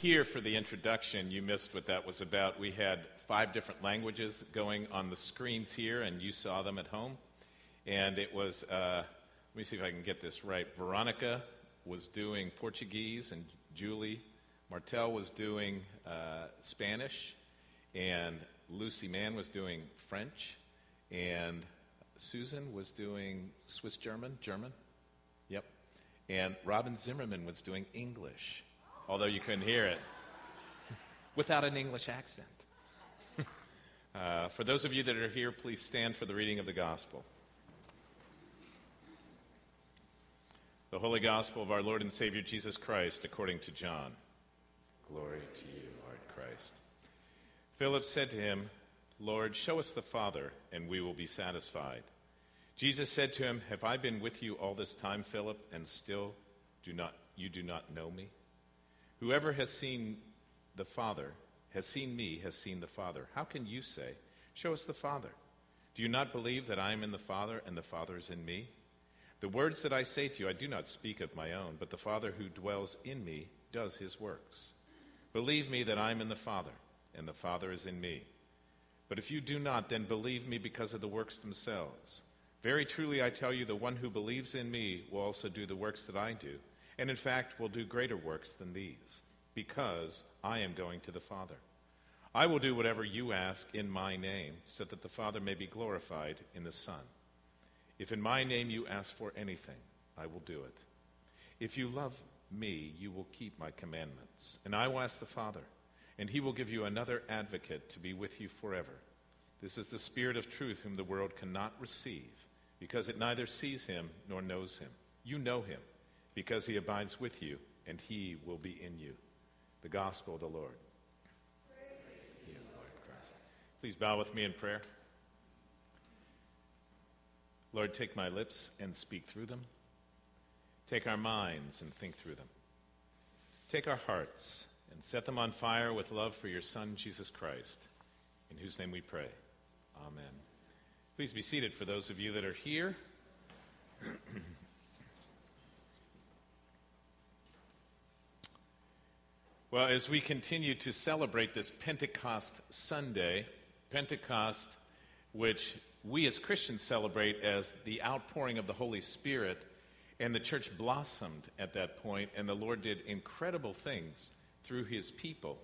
here for the introduction, you missed what that was about. We had five different languages going on the screens here, and you saw them at home. And it was, uh, let me see if I can get this right. Veronica was doing Portuguese, and Julie Martel was doing uh, Spanish, and Lucy Mann was doing French, and Susan was doing Swiss German, German. Yep. And Robin Zimmerman was doing English, although you couldn't hear it, without an English accent. uh, for those of you that are here, please stand for the reading of the gospel. The Holy Gospel of our Lord and Savior Jesus Christ according to John. Glory to you, Lord Christ. Philip said to him, Lord, show us the Father, and we will be satisfied. Jesus said to him, Have I been with you all this time, Philip, and still do not, you do not know me? Whoever has seen the Father has seen me, has seen the Father. How can you say, Show us the Father? Do you not believe that I am in the Father, and the Father is in me? The words that I say to you, I do not speak of my own, but the Father who dwells in me does his works. Believe me that I am in the Father, and the Father is in me. But if you do not, then believe me because of the works themselves. Very truly, I tell you, the one who believes in me will also do the works that I do, and in fact will do greater works than these, because I am going to the Father. I will do whatever you ask in my name, so that the Father may be glorified in the Son. If in my name you ask for anything, I will do it. If you love me, you will keep my commandments. And I will ask the Father, and he will give you another advocate to be with you forever. This is the Spirit of truth, whom the world cannot receive, because it neither sees him nor knows him. You know him, because he abides with you, and he will be in you. The gospel of the Lord. You, Lord Please bow with me in prayer. Lord, take my lips and speak through them. Take our minds and think through them. Take our hearts and set them on fire with love for your Son, Jesus Christ, in whose name we pray. Amen. Please be seated for those of you that are here. well, as we continue to celebrate this Pentecost Sunday, Pentecost, which we as Christians celebrate as the outpouring of the Holy Spirit. And the church blossomed at that point, and the Lord did incredible things through his people.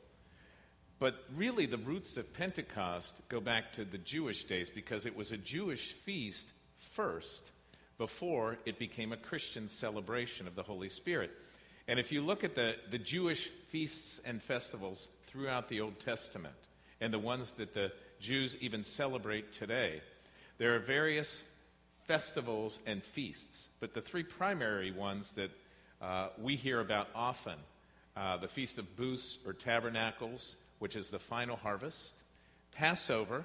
But really, the roots of Pentecost go back to the Jewish days because it was a Jewish feast first before it became a Christian celebration of the Holy Spirit. And if you look at the, the Jewish feasts and festivals throughout the Old Testament, and the ones that the Jews even celebrate today, there are various festivals and feasts, but the three primary ones that uh, we hear about often uh, the Feast of Booths or Tabernacles, which is the final harvest, Passover,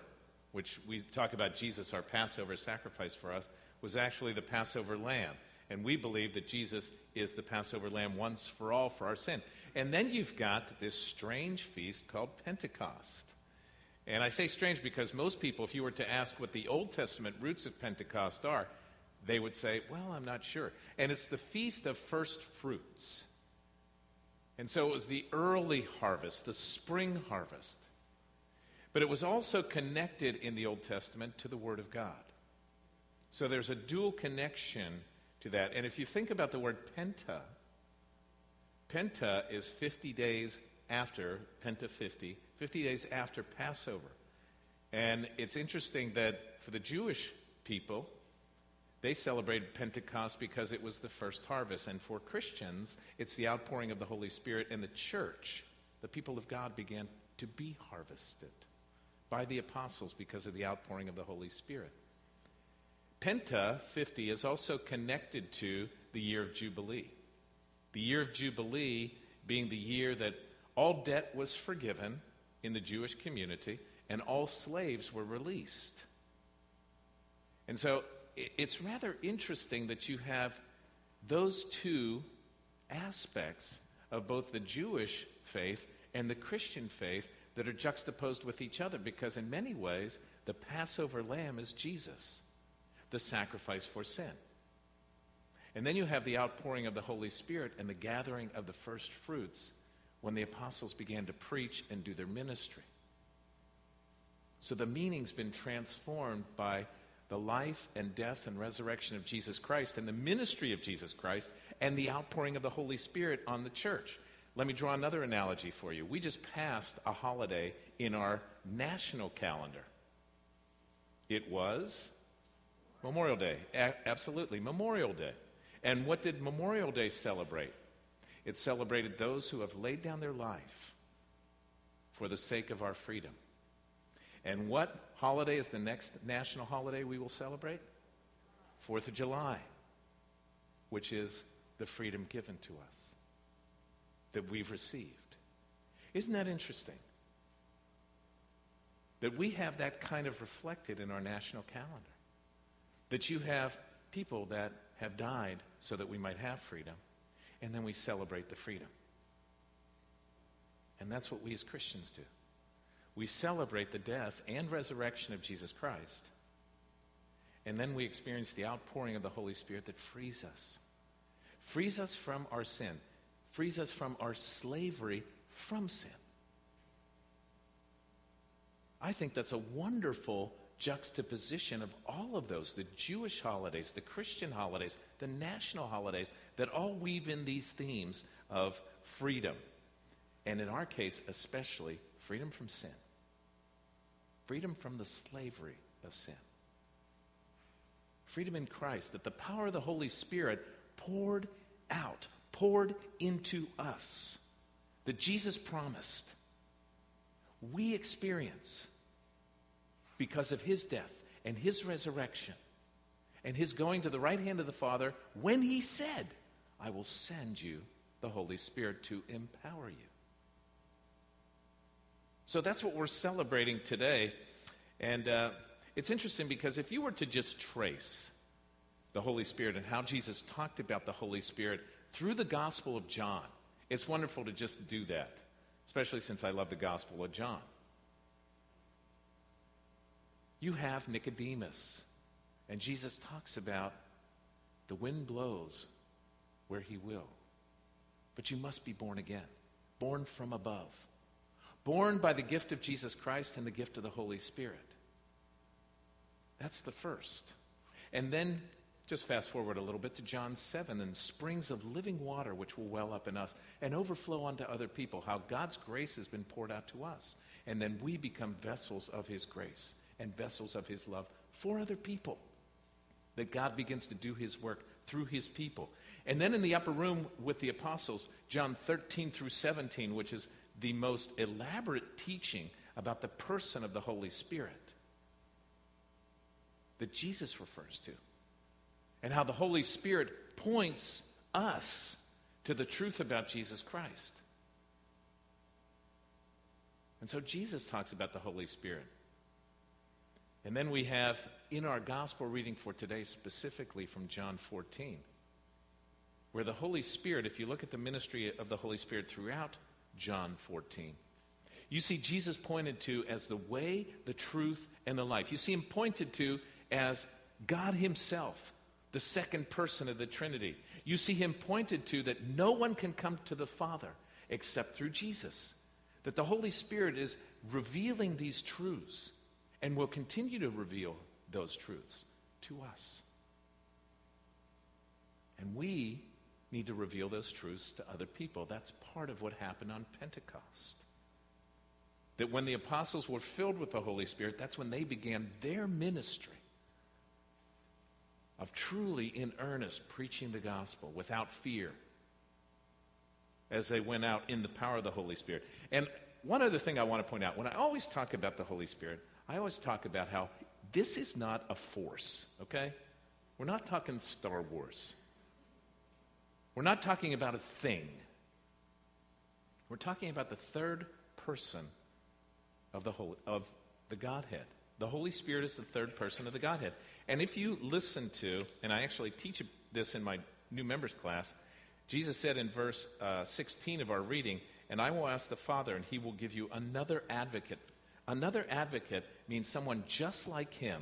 which we talk about Jesus, our Passover sacrifice for us, was actually the Passover lamb. And we believe that Jesus is the Passover lamb once for all for our sin. And then you've got this strange feast called Pentecost. And I say strange because most people, if you were to ask what the Old Testament roots of Pentecost are, they would say, Well, I'm not sure. And it's the Feast of First Fruits. And so it was the early harvest, the spring harvest. But it was also connected in the Old Testament to the Word of God. So there's a dual connection to that. And if you think about the word penta, penta is 50 days after, penta 50, 50 days after Passover. And it's interesting that for the Jewish people, they celebrated Pentecost because it was the first harvest. And for Christians, it's the outpouring of the Holy Spirit and the church. The people of God began to be harvested by the apostles because of the outpouring of the Holy Spirit. Penta 50 is also connected to the year of Jubilee. The year of Jubilee being the year that all debt was forgiven in the Jewish community, and all slaves were released. And so it's rather interesting that you have those two aspects of both the Jewish faith and the Christian faith that are juxtaposed with each other because, in many ways, the Passover lamb is Jesus, the sacrifice for sin. And then you have the outpouring of the Holy Spirit and the gathering of the first fruits when the apostles began to preach and do their ministry. So the meaning's been transformed by the life and death and resurrection of Jesus Christ and the ministry of Jesus Christ and the outpouring of the Holy Spirit on the church. Let me draw another analogy for you. We just passed a holiday in our national calendar. It was Memorial Day. A- absolutely, Memorial Day. And what did Memorial Day celebrate? It celebrated those who have laid down their life for the sake of our freedom. And what holiday is the next national holiday we will celebrate? Fourth of July, which is the freedom given to us that we've received. Isn't that interesting? That we have that kind of reflected in our national calendar. That you have people that have died so that we might have freedom, and then we celebrate the freedom. And that's what we as Christians do. We celebrate the death and resurrection of Jesus Christ, and then we experience the outpouring of the Holy Spirit that frees us. Frees us from our sin, frees us from our slavery from sin. I think that's a wonderful juxtaposition of all of those the Jewish holidays, the Christian holidays, the national holidays that all weave in these themes of freedom. And in our case, especially freedom from sin, freedom from the slavery of sin, freedom in Christ, that the power of the Holy Spirit poured out, poured into us, that Jesus promised, we experience because of his death and his resurrection and his going to the right hand of the Father when he said, I will send you the Holy Spirit to empower you. So that's what we're celebrating today. And uh, it's interesting because if you were to just trace the Holy Spirit and how Jesus talked about the Holy Spirit through the Gospel of John, it's wonderful to just do that, especially since I love the Gospel of John. You have Nicodemus, and Jesus talks about the wind blows where he will. But you must be born again, born from above, born by the gift of Jesus Christ and the gift of the Holy Spirit. That's the first. And then just fast forward a little bit to John 7 and springs of living water which will well up in us and overflow onto other people. How God's grace has been poured out to us. And then we become vessels of His grace and vessels of His love for other people. That God begins to do His work through His people. And then in the upper room with the apostles, John 13 through 17, which is the most elaborate teaching about the person of the Holy Spirit that Jesus refers to, and how the Holy Spirit points us to the truth about Jesus Christ. And so Jesus talks about the Holy Spirit. And then we have in our gospel reading for today, specifically from John 14, where the Holy Spirit, if you look at the ministry of the Holy Spirit throughout John 14, you see Jesus pointed to as the way, the truth, and the life. You see him pointed to as God Himself, the second person of the Trinity. You see him pointed to that no one can come to the Father except through Jesus. That the Holy Spirit is revealing these truths and will continue to reveal those truths to us. And we need to reveal those truths to other people. That's part of what happened on Pentecost. That when the apostles were filled with the Holy Spirit, that's when they began their ministry of truly in earnest preaching the gospel without fear as they went out in the power of the Holy Spirit. And one other thing I want to point out when I always talk about the Holy Spirit, I always talk about how this is not a force, okay? We're not talking Star Wars. We're not talking about a thing. We're talking about the third person of the, Holy, of the Godhead. The Holy Spirit is the third person of the Godhead. And if you listen to, and I actually teach this in my new members class, Jesus said in verse uh, 16 of our reading, And I will ask the Father, and he will give you another advocate. Another advocate means someone just like him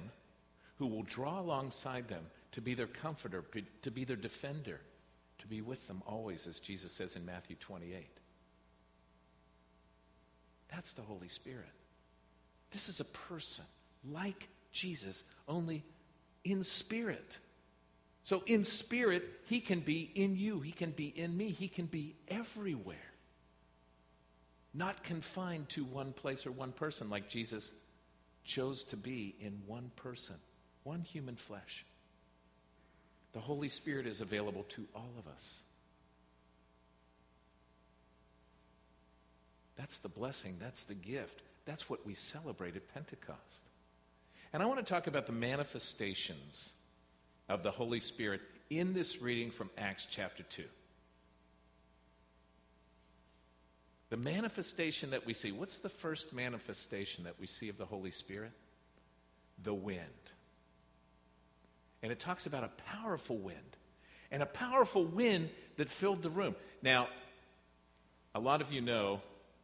who will draw alongside them to be their comforter, to be their defender, to be with them always, as Jesus says in Matthew 28. That's the Holy Spirit. This is a person like Jesus, only in spirit. So, in spirit, he can be in you, he can be in me, he can be everywhere. Not confined to one place or one person, like Jesus chose to be in one person, one human flesh. The Holy Spirit is available to all of us. That's the blessing, that's the gift. That's what we celebrate at Pentecost. And I want to talk about the manifestations of the Holy Spirit in this reading from Acts chapter 2. The manifestation that we see, what's the first manifestation that we see of the Holy Spirit? The wind. And it talks about a powerful wind, and a powerful wind that filled the room. Now, a lot of you know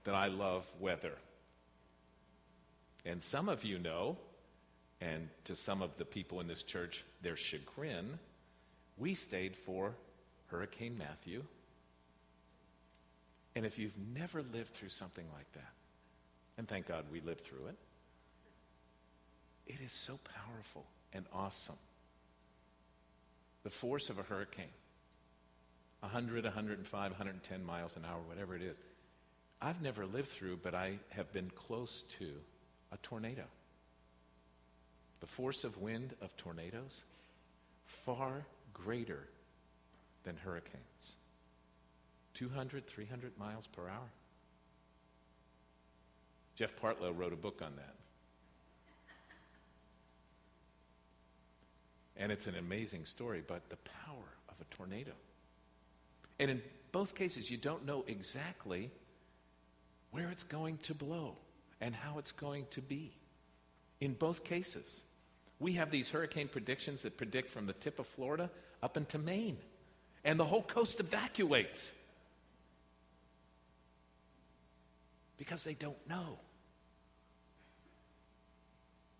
that I love weather. And some of you know and to some of the people in this church, their chagrin, we stayed for Hurricane Matthew. And if you've never lived through something like that, and thank God we lived through it, it is so powerful and awesome. The force of a hurricane 100, 105, 110 miles an hour, whatever it is. I've never lived through, but I have been close to a tornado. The force of wind of tornadoes, far greater than hurricanes. 200, 300 miles per hour. Jeff Partlow wrote a book on that. And it's an amazing story, but the power of a tornado. And in both cases, you don't know exactly where it's going to blow and how it's going to be. In both cases. We have these hurricane predictions that predict from the tip of Florida up into Maine, and the whole coast evacuates because they don't know.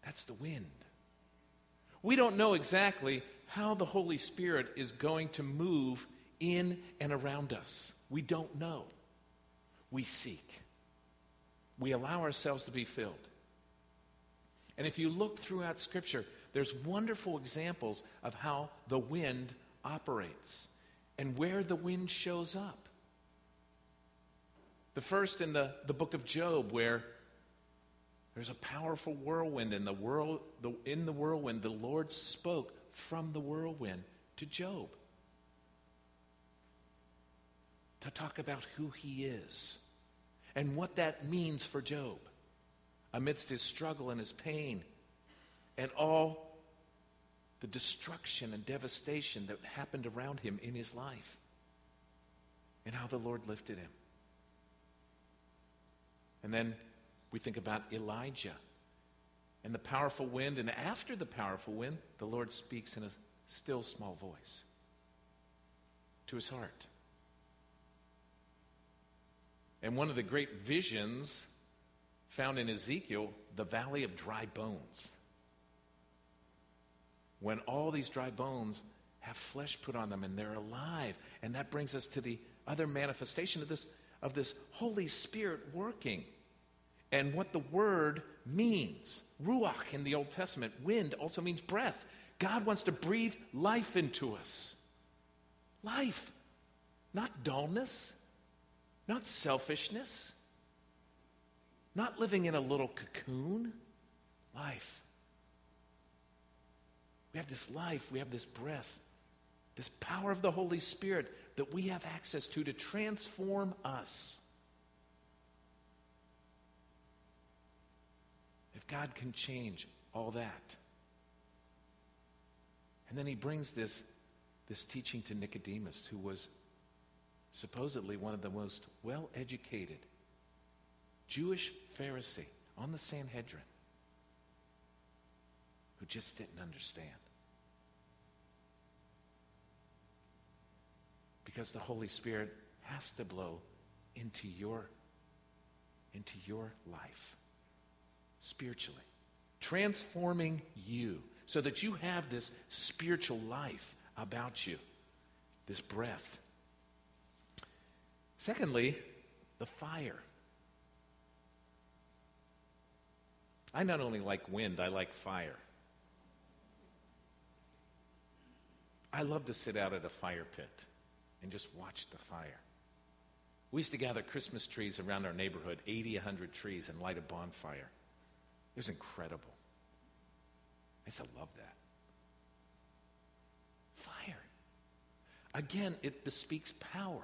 That's the wind. We don't know exactly how the Holy Spirit is going to move in and around us. We don't know. We seek. We allow ourselves to be filled. And if you look throughout Scripture, there's wonderful examples of how the wind operates and where the wind shows up. The first in the, the book of Job, where there's a powerful whirlwind, and the world, the, in the whirlwind, the Lord spoke from the whirlwind to Job to talk about who he is and what that means for Job amidst his struggle and his pain and all the destruction and devastation that happened around him in his life and how the Lord lifted him. And then we think about Elijah and the powerful wind. And after the powerful wind, the Lord speaks in a still small voice to his heart. And one of the great visions found in Ezekiel, the valley of dry bones. When all these dry bones have flesh put on them and they're alive. And that brings us to the other manifestation of this, of this Holy Spirit working and what the word means. Ruach in the Old Testament, wind also means breath. God wants to breathe life into us. Life, not dullness, not selfishness, not living in a little cocoon. Life. We have this life, we have this breath, this power of the Holy Spirit that we have access to to transform us. If God can change all that. And then he brings this, this teaching to Nicodemus, who was supposedly one of the most well educated Jewish Pharisee on the Sanhedrin who just didn't understand. Because the Holy Spirit has to blow into your into your life spiritually, transforming you so that you have this spiritual life about you, this breath. Secondly, the fire. I not only like wind, I like fire. I love to sit out at a fire pit and just watch the fire. We used to gather Christmas trees around our neighborhood, 80, 100 trees, and light a bonfire. It was incredible. I used to love that. Fire. Again, it bespeaks power.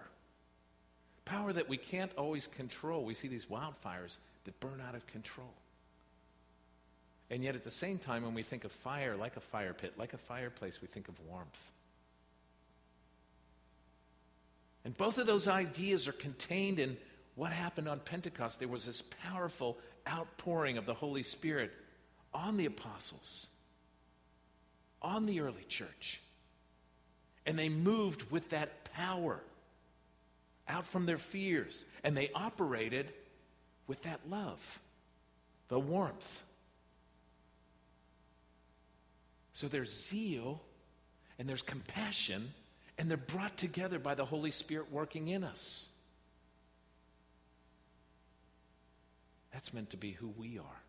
Power that we can't always control. We see these wildfires that burn out of control. And yet, at the same time, when we think of fire, like a fire pit, like a fireplace, we think of warmth. And both of those ideas are contained in what happened on Pentecost. There was this powerful outpouring of the Holy Spirit on the apostles, on the early church. And they moved with that power out from their fears. And they operated with that love, the warmth. So there's zeal and there's compassion and they're brought together by the Holy Spirit working in us. That's meant to be who we are.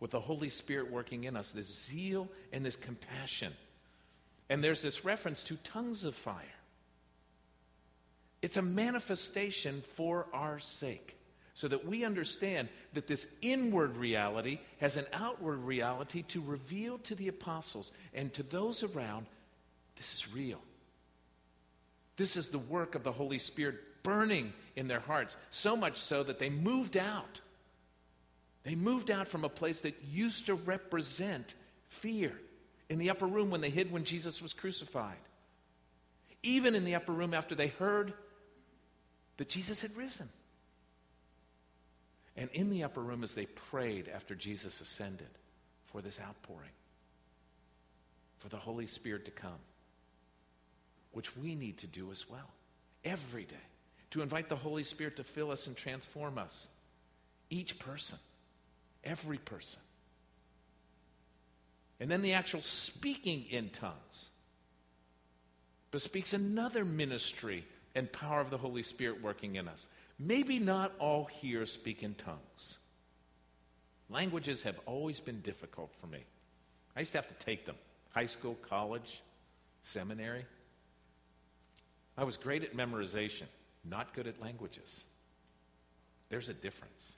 With the Holy Spirit working in us, this zeal and this compassion. And there's this reference to tongues of fire. It's a manifestation for our sake, so that we understand that this inward reality has an outward reality to reveal to the apostles and to those around this is real. This is the work of the Holy Spirit burning in their hearts, so much so that they moved out. They moved out from a place that used to represent fear in the upper room when they hid when Jesus was crucified. Even in the upper room after they heard that Jesus had risen. And in the upper room as they prayed after Jesus ascended for this outpouring, for the Holy Spirit to come which we need to do as well every day to invite the Holy Spirit to fill us and transform us. Each person, every person. And then the actual speaking in tongues bespeaks another ministry and power of the Holy Spirit working in us. Maybe not all here speak in tongues. Languages have always been difficult for me. I used to have to take them high school, college, seminary. I was great at memorization, not good at languages. There's a difference.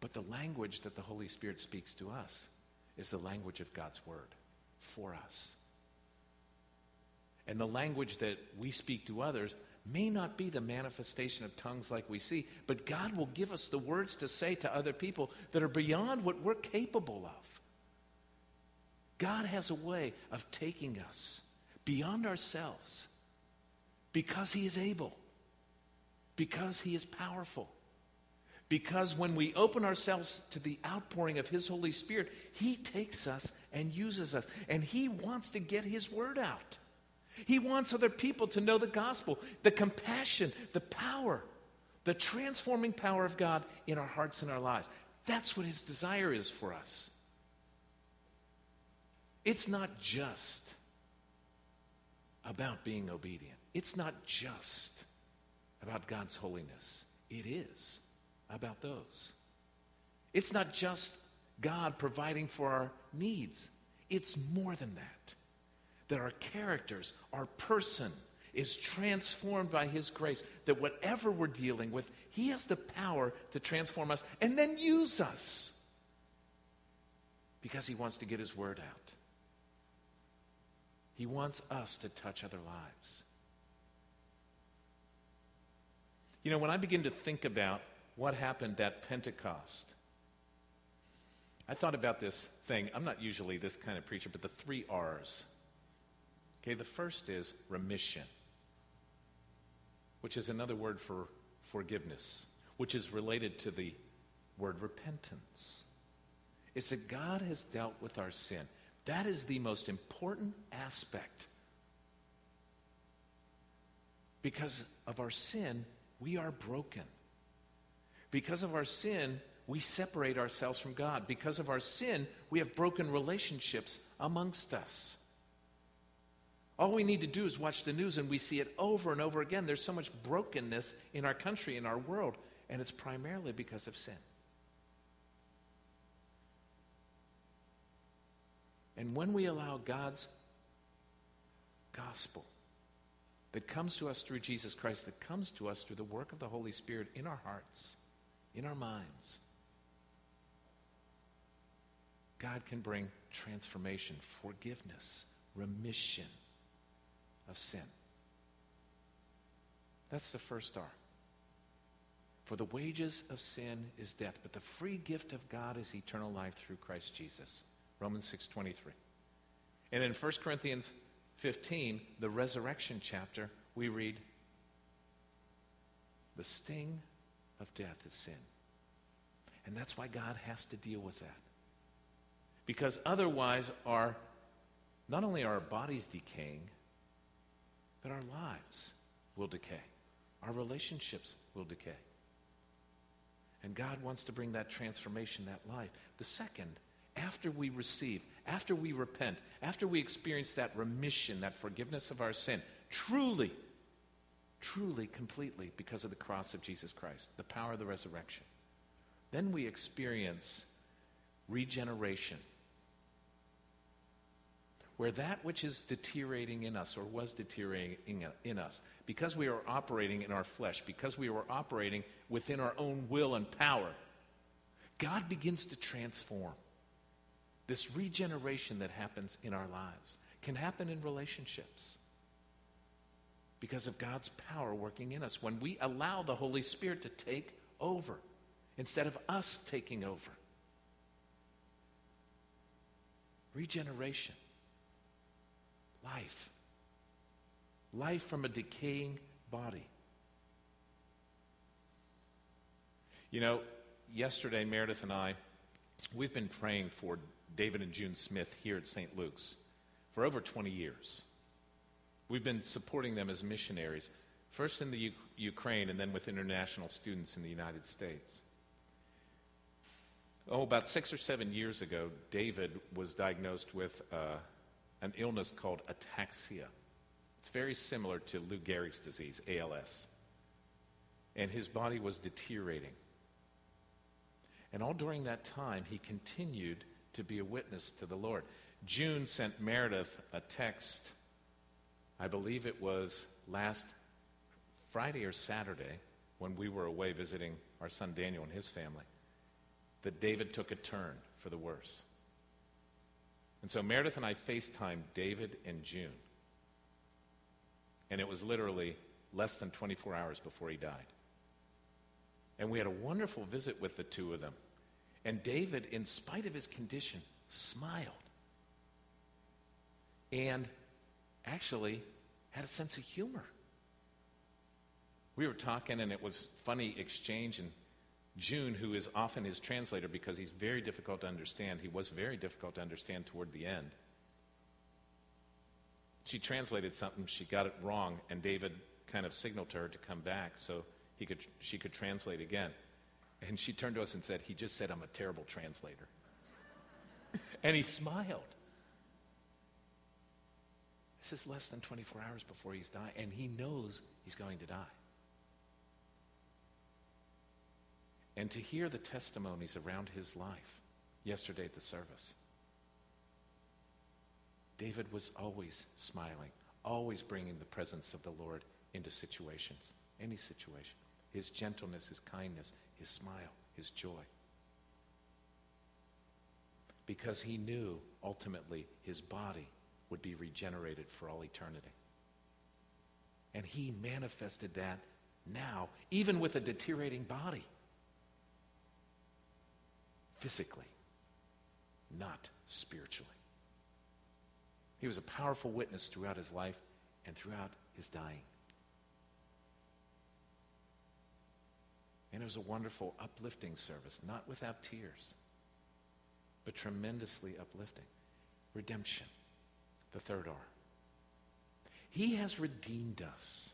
But the language that the Holy Spirit speaks to us is the language of God's Word for us. And the language that we speak to others may not be the manifestation of tongues like we see, but God will give us the words to say to other people that are beyond what we're capable of. God has a way of taking us beyond ourselves because He is able, because He is powerful. Because when we open ourselves to the outpouring of His Holy Spirit, He takes us and uses us. And He wants to get His word out. He wants other people to know the gospel, the compassion, the power, the transforming power of God in our hearts and our lives. That's what His desire is for us. It's not just about being obedient, it's not just about God's holiness. It is about those. It's not just God providing for our needs, it's more than that. That our characters, our person, is transformed by His grace. That whatever we're dealing with, He has the power to transform us and then use us because He wants to get His word out. He wants us to touch other lives. You know, when I begin to think about what happened at Pentecost, I thought about this thing. I'm not usually this kind of preacher, but the three R's. Okay, the first is remission, which is another word for forgiveness, which is related to the word repentance. It's that God has dealt with our sin. That is the most important aspect. Because of our sin, we are broken. Because of our sin, we separate ourselves from God. Because of our sin, we have broken relationships amongst us. All we need to do is watch the news and we see it over and over again. There's so much brokenness in our country, in our world, and it's primarily because of sin. And when we allow God's gospel that comes to us through Jesus Christ, that comes to us through the work of the Holy Spirit in our hearts, in our minds, God can bring transformation, forgiveness, remission of sin. That's the first R. For the wages of sin is death, but the free gift of God is eternal life through Christ Jesus. Romans 6:23. And in 1 Corinthians 15, the resurrection chapter, we read the sting of death is sin. And that's why God has to deal with that. Because otherwise our not only are our bodies decaying, but our lives will decay. Our relationships will decay. And God wants to bring that transformation, that life. The second, after we receive, after we repent, after we experience that remission, that forgiveness of our sin, truly, truly, completely, because of the cross of Jesus Christ, the power of the resurrection, then we experience regeneration where that which is deteriorating in us or was deteriorating in us, because we are operating in our flesh, because we are operating within our own will and power, God begins to transform. This regeneration that happens in our lives can happen in relationships because of God's power working in us when we allow the Holy Spirit to take over instead of us taking over. Regeneration life. Life from a decaying body. You know, yesterday, Meredith and I, we've been praying for David and June Smith here at St. Luke's for over 20 years. We've been supporting them as missionaries, first in the U- Ukraine and then with international students in the United States. Oh, about six or seven years ago, David was diagnosed with uh, an illness called ataxia. It's very similar to Lou Gehrig's disease, ALS. And his body was deteriorating. And all during that time, he continued to be a witness to the Lord. June sent Meredith a text, I believe it was last Friday or Saturday, when we were away visiting our son Daniel and his family, that David took a turn for the worse. And so Meredith and I FaceTimed David and June. And it was literally less than 24 hours before he died. And we had a wonderful visit with the two of them. And David, in spite of his condition, smiled. And actually had a sense of humor. We were talking, and it was funny exchange, and June, who is often his translator because he's very difficult to understand, he was very difficult to understand toward the end. She translated something, she got it wrong, and David kind of signaled to her to come back so he could, she could translate again. And she turned to us and said, He just said I'm a terrible translator. and he smiled. This is less than 24 hours before he's dying, and he knows he's going to die. and to hear the testimonies around his life yesterday at the service. David was always smiling, always bringing the presence of the Lord into situations, any situation. His gentleness, his kindness, his smile, his joy. Because he knew ultimately his body would be regenerated for all eternity. And he manifested that now, even with a deteriorating body physically, not spiritually. He was a powerful witness throughout his life and throughout his dying. And it was a wonderful, uplifting service, not without tears, but tremendously uplifting. Redemption, the third R. He has redeemed us.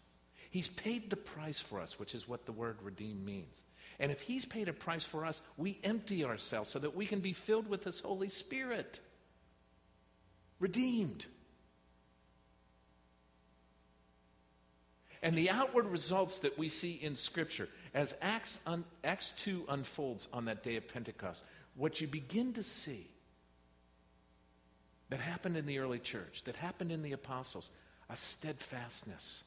He's paid the price for us, which is what the word redeem means. And if He's paid a price for us, we empty ourselves so that we can be filled with His Holy Spirit. Redeemed. And the outward results that we see in Scripture As Acts, un, Acts 2 unfolds on that day of Pentecost, what you begin to see that happened in the early church, that happened in the apostles, a steadfastness.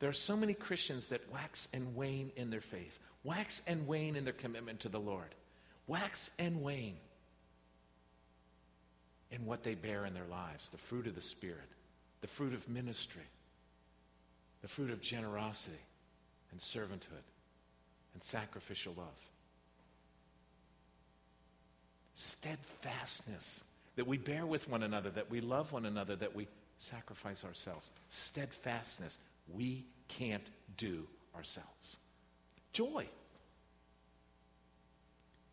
There are so many Christians that wax and wane in their faith, wax and wane in their commitment to the Lord, wax and wane in what they bear in their lives the fruit of the Spirit, the fruit of ministry, the fruit of generosity and servanthood and sacrificial love. Steadfastness, that we bear with one another, that we love one another, that we sacrifice ourselves. Steadfastness, we can't do ourselves. Joy.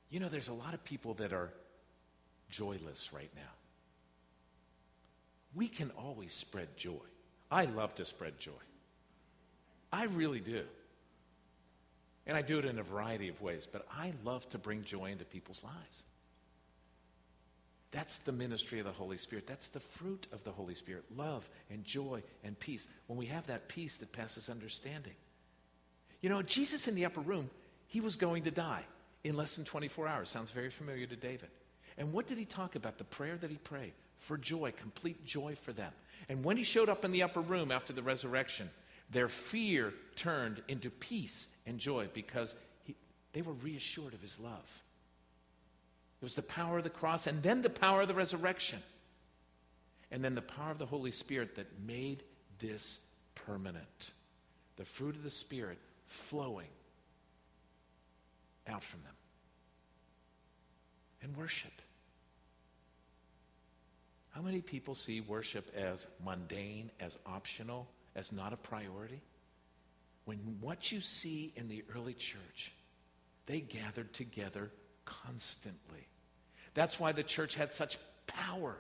You know, there's a lot of people that are joyless right now. We can always spread joy. I love to spread joy. I really do. And I do it in a variety of ways, but I love to bring joy into people's lives. That's the ministry of the Holy Spirit. That's the fruit of the Holy Spirit love and joy and peace. When we have that peace that passes understanding. You know, Jesus in the upper room, he was going to die in less than 24 hours. Sounds very familiar to David. And what did he talk about? The prayer that he prayed for joy, complete joy for them. And when he showed up in the upper room after the resurrection, their fear turned into peace and joy because he, they were reassured of his love. It was the power of the cross and then the power of the resurrection. And then the power of the Holy Spirit that made this permanent. The fruit of the Spirit flowing out from them. And worship. How many people see worship as mundane, as optional, as not a priority? When what you see in the early church, they gathered together constantly. That's why the church had such power.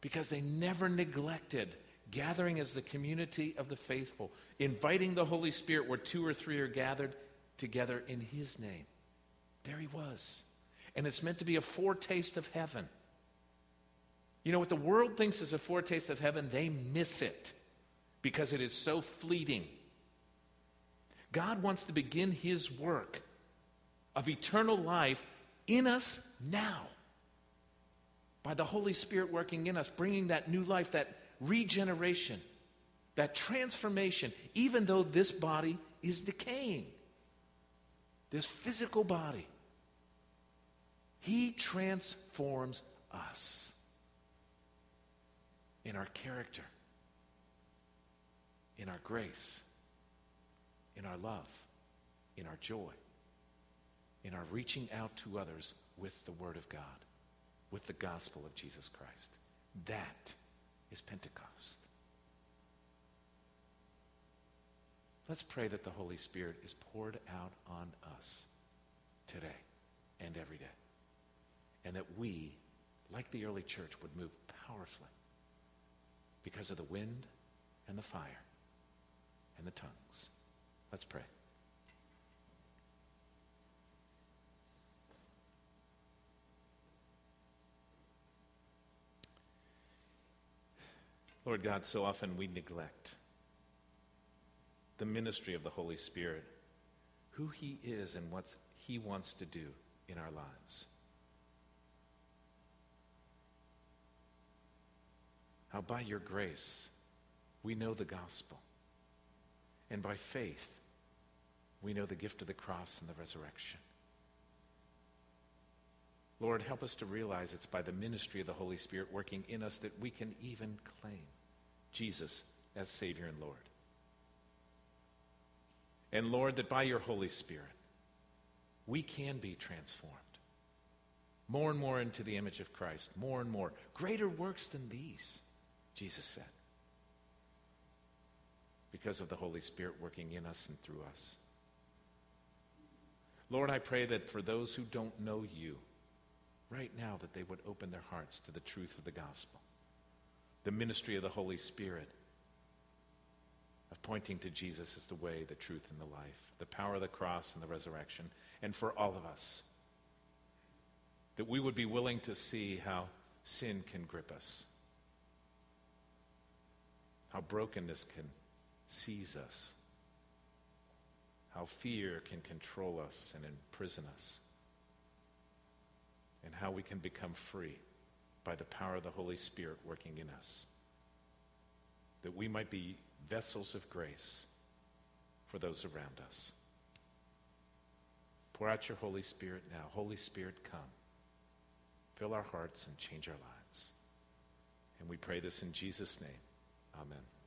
Because they never neglected gathering as the community of the faithful, inviting the Holy Spirit where two or three are gathered together in His name. There He was. And it's meant to be a foretaste of heaven. You know what the world thinks is a foretaste of heaven? They miss it because it is so fleeting. God wants to begin His work of eternal life in us now by the Holy Spirit working in us, bringing that new life, that regeneration, that transformation, even though this body is decaying, this physical body. He transforms us in our character, in our grace, in our love, in our joy, in our reaching out to others with the Word of God, with the gospel of Jesus Christ. That is Pentecost. Let's pray that the Holy Spirit is poured out on us today and every day. And that we, like the early church, would move powerfully because of the wind and the fire and the tongues. Let's pray. Lord God, so often we neglect the ministry of the Holy Spirit, who He is and what He wants to do in our lives. How by your grace we know the gospel. And by faith we know the gift of the cross and the resurrection. Lord, help us to realize it's by the ministry of the Holy Spirit working in us that we can even claim Jesus as Savior and Lord. And Lord, that by your Holy Spirit, we can be transformed more and more into the image of Christ, more and more. Greater works than these Jesus said. Because of the Holy Spirit working in us and through us. Lord, I pray that for those who don't know you, right now, that they would open their hearts to the truth of the gospel, the ministry of the Holy Spirit, of pointing to Jesus as the way, the truth, and the life, the power of the cross and the resurrection, and for all of us, that we would be willing to see how sin can grip us how brokenness can seize us how fear can control us and imprison us, and how we can become free by the power of the Holy Spirit working in us, that we might be vessels of grace for those around us. Pour out your Holy Spirit now. Holy Spirit, come. Fill our hearts and change our lives. And we pray this in Jesus' name. Amen.